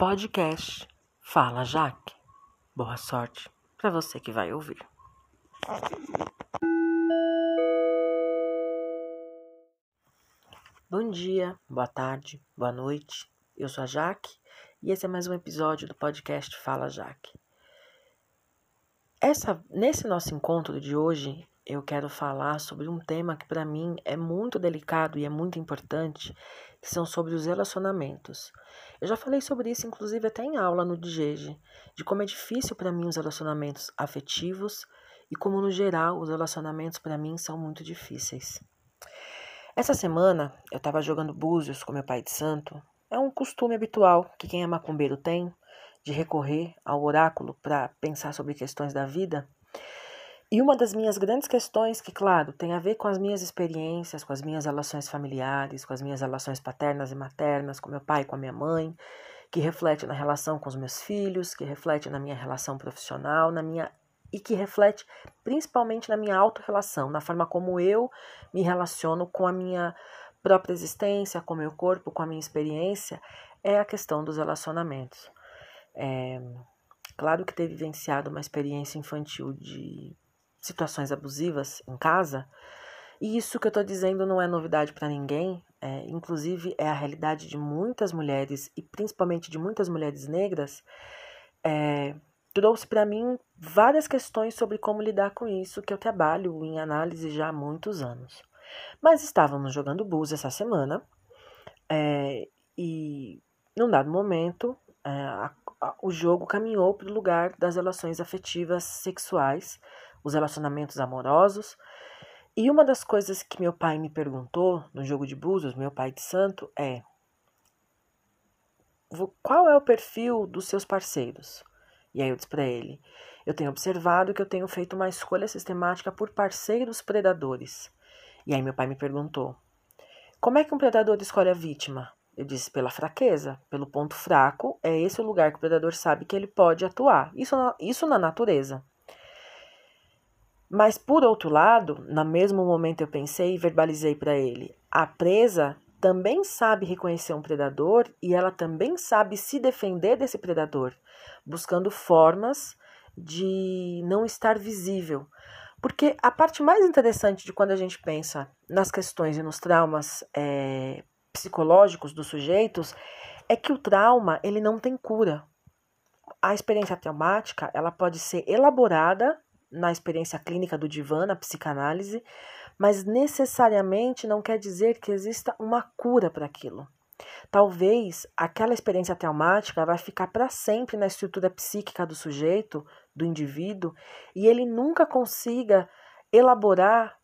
Podcast Fala Jaque. Boa sorte para você que vai ouvir. Bom dia, boa tarde, boa noite. Eu sou a Jaque e esse é mais um episódio do podcast Fala Jaque. Essa, nesse nosso encontro de hoje, eu quero falar sobre um tema que para mim é muito delicado e é muito importante, que são sobre os relacionamentos. Eu já falei sobre isso, inclusive, até em aula no DGEG, de como é difícil para mim os relacionamentos afetivos e como, no geral, os relacionamentos para mim são muito difíceis. Essa semana eu estava jogando búzios com meu pai de santo. É um costume habitual que quem é macumbeiro tem de recorrer ao oráculo para pensar sobre questões da vida. E uma das minhas grandes questões, que, claro, tem a ver com as minhas experiências, com as minhas relações familiares, com as minhas relações paternas e maternas, com meu pai com a minha mãe, que reflete na relação com os meus filhos, que reflete na minha relação profissional, na minha e que reflete principalmente na minha autorrelação, na forma como eu me relaciono com a minha própria existência, com o meu corpo, com a minha experiência, é a questão dos relacionamentos. É, claro que ter vivenciado uma experiência infantil de situações abusivas em casa. E isso que eu estou dizendo não é novidade para ninguém, é, inclusive é a realidade de muitas mulheres e principalmente de muitas mulheres negras. É, trouxe para mim várias questões sobre como lidar com isso, que eu trabalho em análise já há muitos anos. Mas estávamos jogando bus essa semana é, e, num dado momento, é, a, a, o jogo caminhou para o lugar das relações afetivas sexuais os relacionamentos amorosos. E uma das coisas que meu pai me perguntou no jogo de búzios, meu pai de santo, é: qual é o perfil dos seus parceiros? E aí eu disse para ele: eu tenho observado que eu tenho feito uma escolha sistemática por parceiros predadores. E aí meu pai me perguntou: como é que um predador escolhe a vítima? Eu disse pela fraqueza, pelo ponto fraco, é esse o lugar que o predador sabe que ele pode atuar. Isso na, isso na natureza. Mas por outro lado, no mesmo momento eu pensei e verbalizei para ele: a presa também sabe reconhecer um predador e ela também sabe se defender desse predador, buscando formas de não estar visível. Porque a parte mais interessante de quando a gente pensa nas questões e nos traumas é, psicológicos dos sujeitos é que o trauma ele não tem cura. A experiência traumática ela pode ser elaborada na experiência clínica do divã, na psicanálise, mas necessariamente não quer dizer que exista uma cura para aquilo. Talvez aquela experiência traumática vai ficar para sempre na estrutura psíquica do sujeito, do indivíduo, e ele nunca consiga elaborar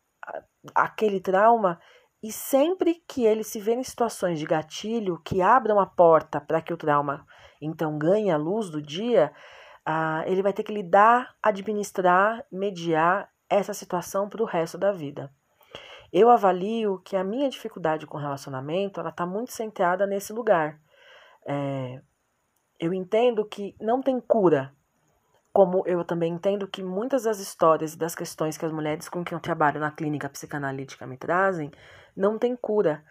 aquele trauma e sempre que ele se vê em situações de gatilho que abram a porta para que o trauma então ganhe a luz do dia, ele vai ter que lidar, administrar, mediar essa situação para o resto da vida. Eu avalio que a minha dificuldade com relacionamento ela está muito centrada nesse lugar. É, eu entendo que não tem cura, como eu também entendo que muitas das histórias e das questões que as mulheres com quem eu trabalho na clínica psicanalítica me trazem não tem cura.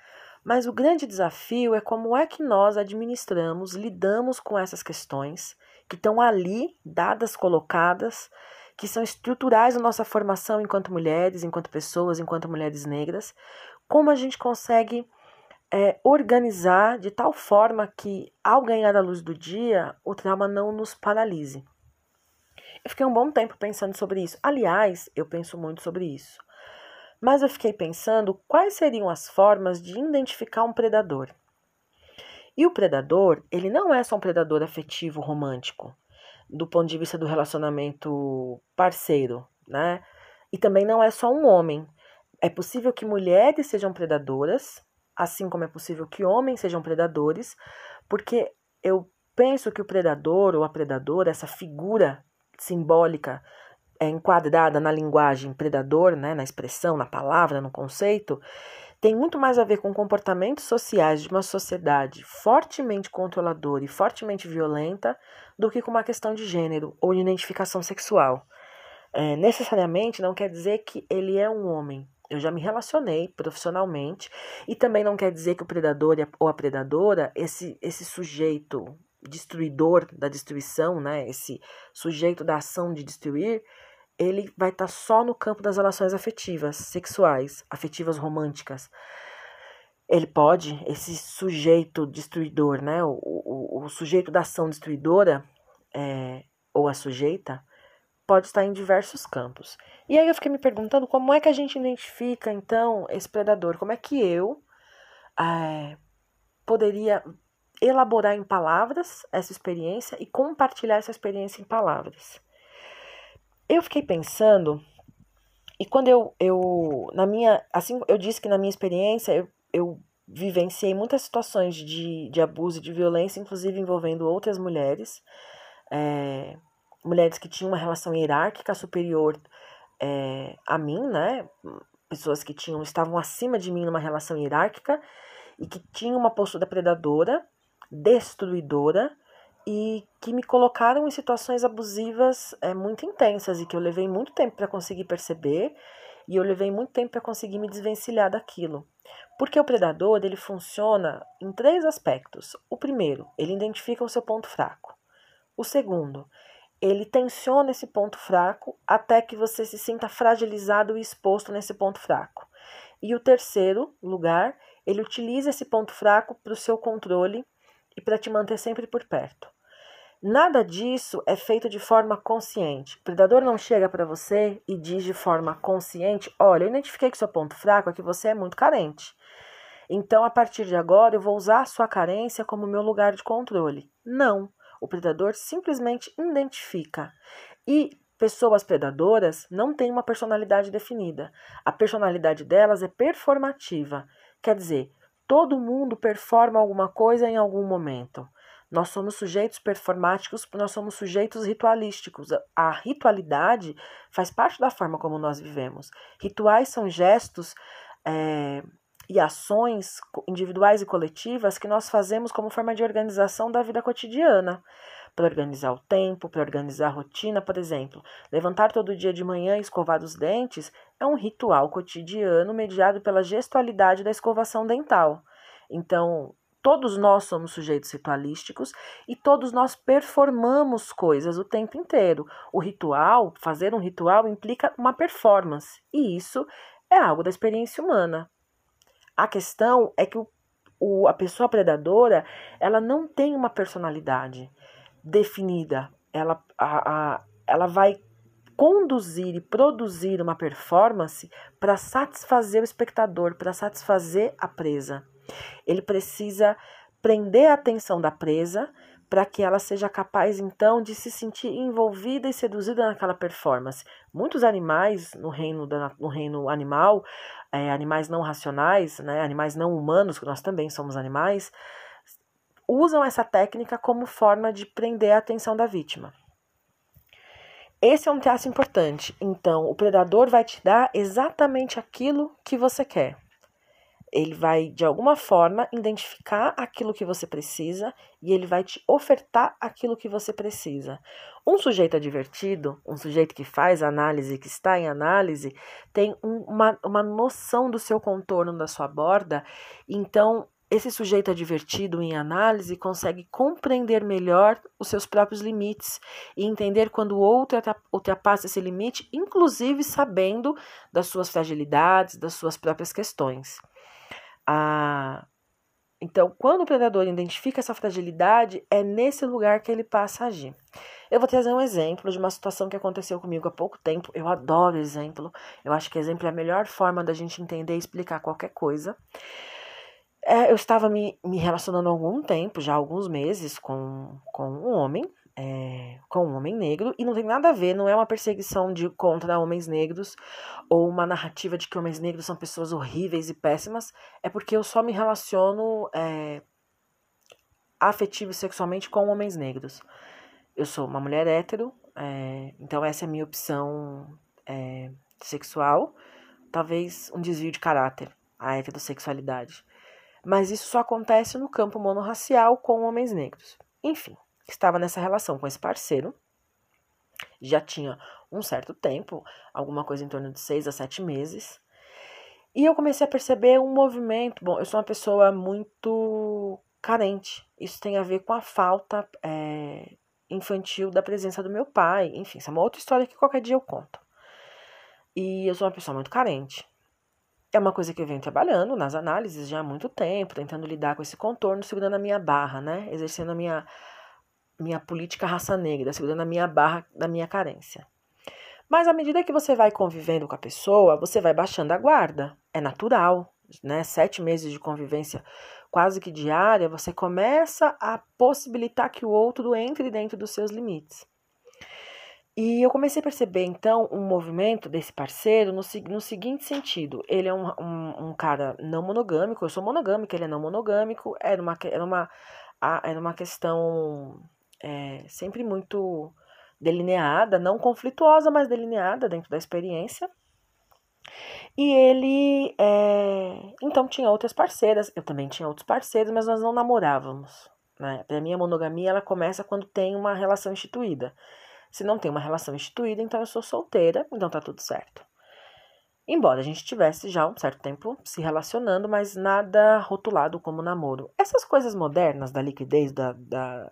Mas o grande desafio é como é que nós administramos, lidamos com essas questões que estão ali, dadas, colocadas, que são estruturais na nossa formação enquanto mulheres, enquanto pessoas, enquanto mulheres negras, como a gente consegue é, organizar de tal forma que, ao ganhar a luz do dia, o trauma não nos paralise. Eu fiquei um bom tempo pensando sobre isso. Aliás, eu penso muito sobre isso. Mas eu fiquei pensando quais seriam as formas de identificar um predador. E o predador, ele não é só um predador afetivo romântico, do ponto de vista do relacionamento parceiro, né? E também não é só um homem. É possível que mulheres sejam predadoras, assim como é possível que homens sejam predadores, porque eu penso que o predador ou a predadora, essa figura simbólica é enquadrada na linguagem predador, né, na expressão, na palavra, no conceito, tem muito mais a ver com comportamentos sociais de uma sociedade fortemente controladora e fortemente violenta do que com uma questão de gênero ou de identificação sexual. É, necessariamente não quer dizer que ele é um homem. Eu já me relacionei profissionalmente e também não quer dizer que o predador ou a predadora, esse, esse sujeito destruidor da destruição, né, esse sujeito da ação de destruir, ele vai estar tá só no campo das relações afetivas, sexuais, afetivas românticas. Ele pode, esse sujeito destruidor, né, o, o, o sujeito da ação destruidora, é, ou a sujeita, pode estar em diversos campos. E aí eu fiquei me perguntando como é que a gente identifica, então, esse predador? Como é que eu é, poderia elaborar em palavras essa experiência e compartilhar essa experiência em palavras. Eu fiquei pensando, e quando eu, eu na minha, assim, eu disse que na minha experiência eu, eu vivenciei muitas situações de, de abuso e de violência, inclusive envolvendo outras mulheres, é, mulheres que tinham uma relação hierárquica superior é, a mim, né? Pessoas que tinham estavam acima de mim numa relação hierárquica e que tinham uma postura predadora destruidora e que me colocaram em situações abusivas é, muito intensas e que eu levei muito tempo para conseguir perceber e eu levei muito tempo para conseguir me desvencilhar daquilo. Porque o predador ele funciona em três aspectos. O primeiro, ele identifica o seu ponto fraco. O segundo, ele tensiona esse ponto fraco até que você se sinta fragilizado e exposto nesse ponto fraco. E o terceiro lugar, ele utiliza esse ponto fraco para o seu controle e para te manter sempre por perto. Nada disso é feito de forma consciente. O predador não chega para você e diz de forma consciente: Olha, eu identifiquei que seu ponto fraco é que você é muito carente. Então, a partir de agora, eu vou usar a sua carência como meu lugar de controle. Não. O predador simplesmente identifica. E pessoas predadoras não têm uma personalidade definida. A personalidade delas é performativa. Quer dizer, Todo mundo performa alguma coisa em algum momento. Nós somos sujeitos performáticos, nós somos sujeitos ritualísticos. A ritualidade faz parte da forma como nós vivemos. Rituais são gestos é, e ações individuais e coletivas que nós fazemos como forma de organização da vida cotidiana para organizar o tempo, para organizar a rotina, por exemplo. Levantar todo dia de manhã e escovar os dentes é um ritual cotidiano mediado pela gestualidade da escovação dental. Então, todos nós somos sujeitos ritualísticos e todos nós performamos coisas o tempo inteiro. O ritual, fazer um ritual, implica uma performance, e isso é algo da experiência humana. A questão é que o, o, a pessoa predadora ela não tem uma personalidade definida. Ela, a, a, ela vai conduzir e produzir uma performance para satisfazer o espectador, para satisfazer a presa. Ele precisa prender a atenção da presa para que ela seja capaz então de se sentir envolvida e seduzida naquela performance. Muitos animais no reino, da, no reino animal, é, animais não racionais, né, animais não humanos, que nós também somos animais, usam essa técnica como forma de prender a atenção da vítima. Esse é um traço importante. Então, o predador vai te dar exatamente aquilo que você quer. Ele vai, de alguma forma, identificar aquilo que você precisa e ele vai te ofertar aquilo que você precisa. Um sujeito advertido, um sujeito que faz análise, que está em análise, tem uma, uma noção do seu contorno, da sua borda, então esse sujeito advertido em análise consegue compreender melhor os seus próprios limites e entender quando o outro ultrapassa esse limite, inclusive sabendo das suas fragilidades, das suas próprias questões. Ah, então, quando o predador identifica essa fragilidade, é nesse lugar que ele passa a agir. Eu vou trazer um exemplo de uma situação que aconteceu comigo há pouco tempo. Eu adoro exemplo. Eu acho que exemplo é a melhor forma da gente entender e explicar qualquer coisa. É, eu estava me, me relacionando há algum tempo, já há alguns meses, com, com um homem, é, com um homem negro, e não tem nada a ver, não é uma perseguição de contra homens negros ou uma narrativa de que homens negros são pessoas horríveis e péssimas, é porque eu só me relaciono é, afetivo e sexualmente com homens negros. Eu sou uma mulher hétero, é, então essa é a minha opção é, sexual, talvez um desvio de caráter, a heterossexualidade mas isso só acontece no campo monorracial com homens negros. Enfim, estava nessa relação com esse parceiro, já tinha um certo tempo, alguma coisa em torno de seis a sete meses, e eu comecei a perceber um movimento. Bom, eu sou uma pessoa muito carente. Isso tem a ver com a falta é, infantil da presença do meu pai. Enfim, isso é uma outra história que qualquer dia eu conto. E eu sou uma pessoa muito carente. É uma coisa que eu venho trabalhando nas análises já há muito tempo, tentando lidar com esse contorno, segurando a minha barra, né? Exercendo a minha, minha política raça negra, segurando a minha barra da minha carência. Mas à medida que você vai convivendo com a pessoa, você vai baixando a guarda. É natural, né? Sete meses de convivência quase que diária, você começa a possibilitar que o outro entre dentro dos seus limites. E eu comecei a perceber, então, um movimento desse parceiro no, no seguinte sentido. Ele é um, um, um, cara não monogâmico, eu sou monogâmica, ele é não monogâmico. Era uma, era uma, era uma questão é, sempre muito delineada, não conflituosa, mas delineada dentro da experiência. E ele, é... então, tinha outras parceiras, eu também tinha outros parceiros, mas nós não namorávamos. Né? Para mim, a monogamia ela começa quando tem uma relação instituída. Se não tem uma relação instituída, então eu sou solteira, então tá tudo certo. Embora a gente tivesse já um certo tempo se relacionando, mas nada rotulado como namoro. Essas coisas modernas da liquidez, da, da.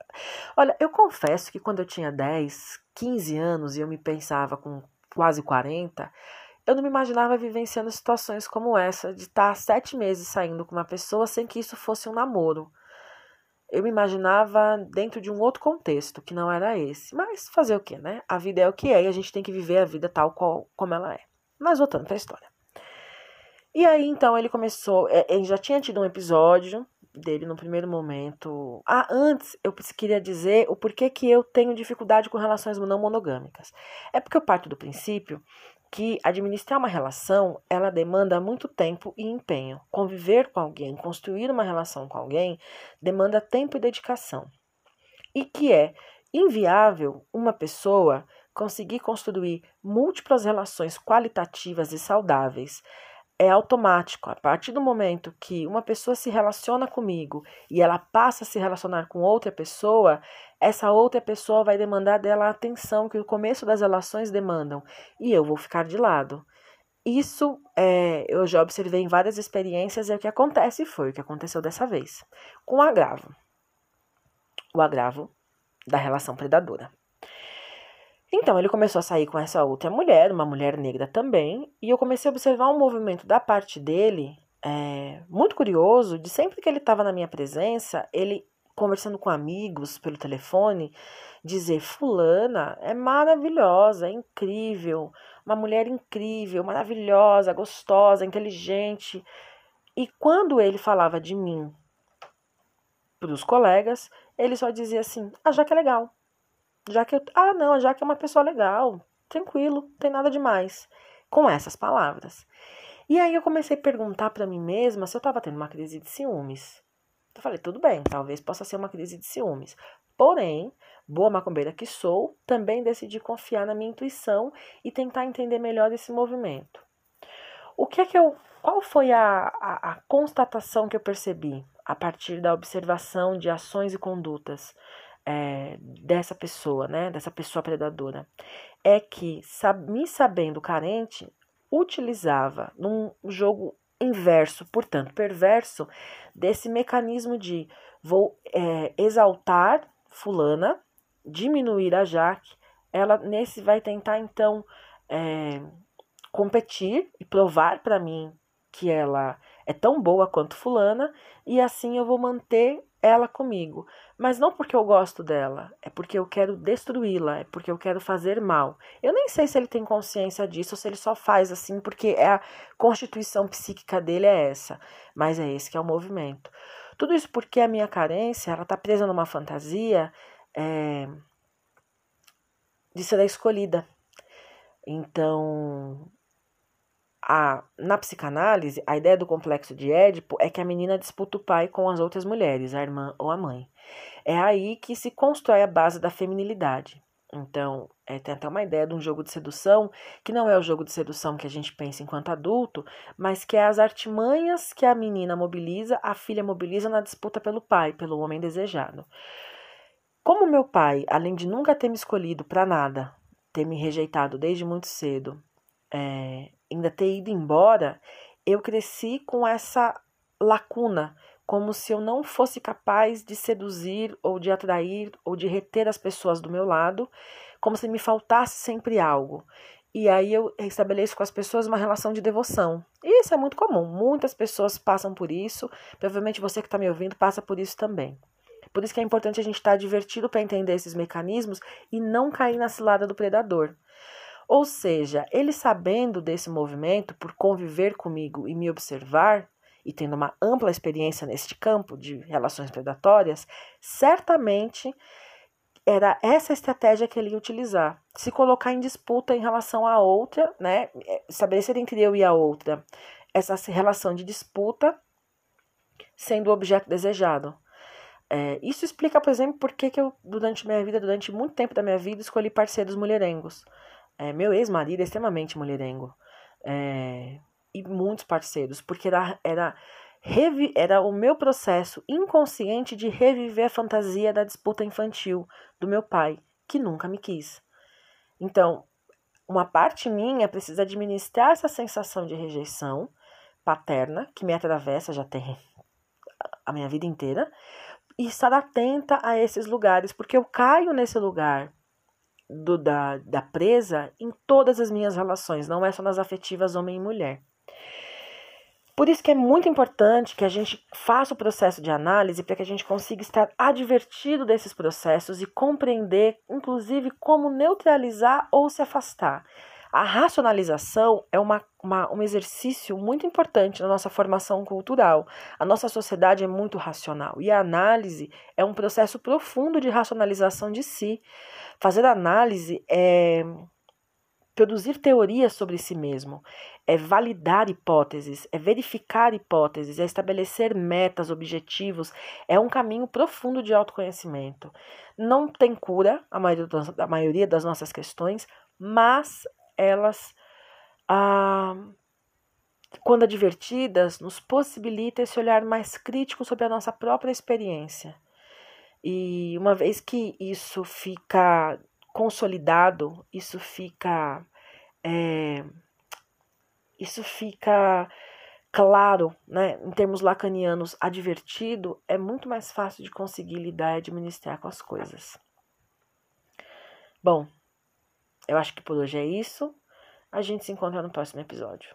Olha, eu confesso que quando eu tinha 10, 15 anos e eu me pensava com quase 40, eu não me imaginava vivenciando situações como essa, de estar sete meses saindo com uma pessoa sem que isso fosse um namoro. Eu me imaginava dentro de um outro contexto, que não era esse. Mas fazer o quê, né? A vida é o que é e a gente tem que viver a vida tal qual, como ela é. Mas voltando para a história. E aí, então, ele começou. É, ele já tinha tido um episódio dele no primeiro momento. Ah, antes eu queria dizer o porquê que eu tenho dificuldade com relações não monogâmicas. É porque eu parto do princípio que administrar uma relação, ela demanda muito tempo e empenho. Conviver com alguém, construir uma relação com alguém, demanda tempo e dedicação. E que é inviável uma pessoa conseguir construir múltiplas relações qualitativas e saudáveis é automático. A partir do momento que uma pessoa se relaciona comigo e ela passa a se relacionar com outra pessoa, essa outra pessoa vai demandar dela a atenção que o começo das relações demandam e eu vou ficar de lado. Isso é, eu já observei em várias experiências, é o que acontece e foi o que aconteceu dessa vez. Com o agravo. O agravo da relação predadora. Então, ele começou a sair com essa outra mulher, uma mulher negra também, e eu comecei a observar um movimento da parte dele, é, muito curioso, de sempre que ele estava na minha presença, ele conversando com amigos pelo telefone, dizer: Fulana é maravilhosa, é incrível, uma mulher incrível, maravilhosa, gostosa, inteligente. E quando ele falava de mim para os colegas, ele só dizia assim: Ah, já que é legal. Já que eu, ah, não, já que é uma pessoa legal, tranquilo, não tem nada demais. Com essas palavras. E aí eu comecei a perguntar para mim mesma se eu estava tendo uma crise de ciúmes. Eu falei, tudo bem, talvez possa ser uma crise de ciúmes. Porém, boa macumbeira que sou, também decidi confiar na minha intuição e tentar entender melhor esse movimento. O que é que eu. Qual foi a, a, a constatação que eu percebi a partir da observação de ações e condutas é, dessa pessoa, né, dessa pessoa predadora, é que, me sabendo carente, utilizava num jogo inverso, portanto perverso, desse mecanismo de vou é, exaltar fulana, diminuir a Jaque, ela nesse vai tentar então é, competir e provar para mim que ela é tão boa quanto fulana e assim eu vou manter ela comigo. Mas não porque eu gosto dela, é porque eu quero destruí-la, é porque eu quero fazer mal. Eu nem sei se ele tem consciência disso ou se ele só faz assim porque é a constituição psíquica dele é essa, mas é esse que é o movimento. Tudo isso porque a minha carência, ela tá presa numa fantasia é, de ser a escolhida. Então, a, na psicanálise, a ideia do complexo de Édipo é que a menina disputa o pai com as outras mulheres, a irmã ou a mãe. É aí que se constrói a base da feminilidade. Então, é, tem até uma ideia de um jogo de sedução, que não é o jogo de sedução que a gente pensa enquanto adulto, mas que é as artimanhas que a menina mobiliza, a filha mobiliza na disputa pelo pai, pelo homem desejado. Como meu pai, além de nunca ter me escolhido para nada, ter me rejeitado desde muito cedo, é, ainda ter ido embora, eu cresci com essa lacuna, como se eu não fosse capaz de seduzir ou de atrair ou de reter as pessoas do meu lado, como se me faltasse sempre algo. E aí eu estabeleço com as pessoas uma relação de devoção. E isso é muito comum. Muitas pessoas passam por isso. Provavelmente você que está me ouvindo passa por isso também. Por isso que é importante a gente estar tá divertido para entender esses mecanismos e não cair na cilada do predador. Ou seja, ele sabendo desse movimento, por conviver comigo e me observar, e tendo uma ampla experiência neste campo de relações predatórias, certamente era essa estratégia que ele ia utilizar. Se colocar em disputa em relação à outra, né? Estabelecer entre eu e a outra essa relação de disputa sendo o objeto desejado. É, isso explica, por exemplo, por que, que eu, durante minha vida, durante muito tempo da minha vida, escolhi parceiros mulherengos. É, meu ex-marido é extremamente mulherengo. É, e muitos parceiros, porque era, era, era o meu processo inconsciente de reviver a fantasia da disputa infantil do meu pai, que nunca me quis. Então, uma parte minha precisa administrar essa sensação de rejeição paterna que me atravessa já tem a minha vida inteira e estar atenta a esses lugares, porque eu caio nesse lugar do, da, da presa em todas as minhas relações, não é só nas afetivas homem e mulher. Por isso que é muito importante que a gente faça o processo de análise para que a gente consiga estar advertido desses processos e compreender, inclusive, como neutralizar ou se afastar. A racionalização é uma, uma, um exercício muito importante na nossa formação cultural. A nossa sociedade é muito racional e a análise é um processo profundo de racionalização de si. Fazer análise é produzir teorias sobre si mesmo, é validar hipóteses, é verificar hipóteses, é estabelecer metas, objetivos, é um caminho profundo de autoconhecimento. Não tem cura a maioria, a maioria das nossas questões, mas elas, ah, quando advertidas, nos possibilita esse olhar mais crítico sobre a nossa própria experiência. E uma vez que isso fica consolidado, isso fica. É, isso fica claro, né, em termos lacanianos, advertido, é muito mais fácil de conseguir lidar e administrar com as coisas. Bom, eu acho que por hoje é isso. A gente se encontra no próximo episódio.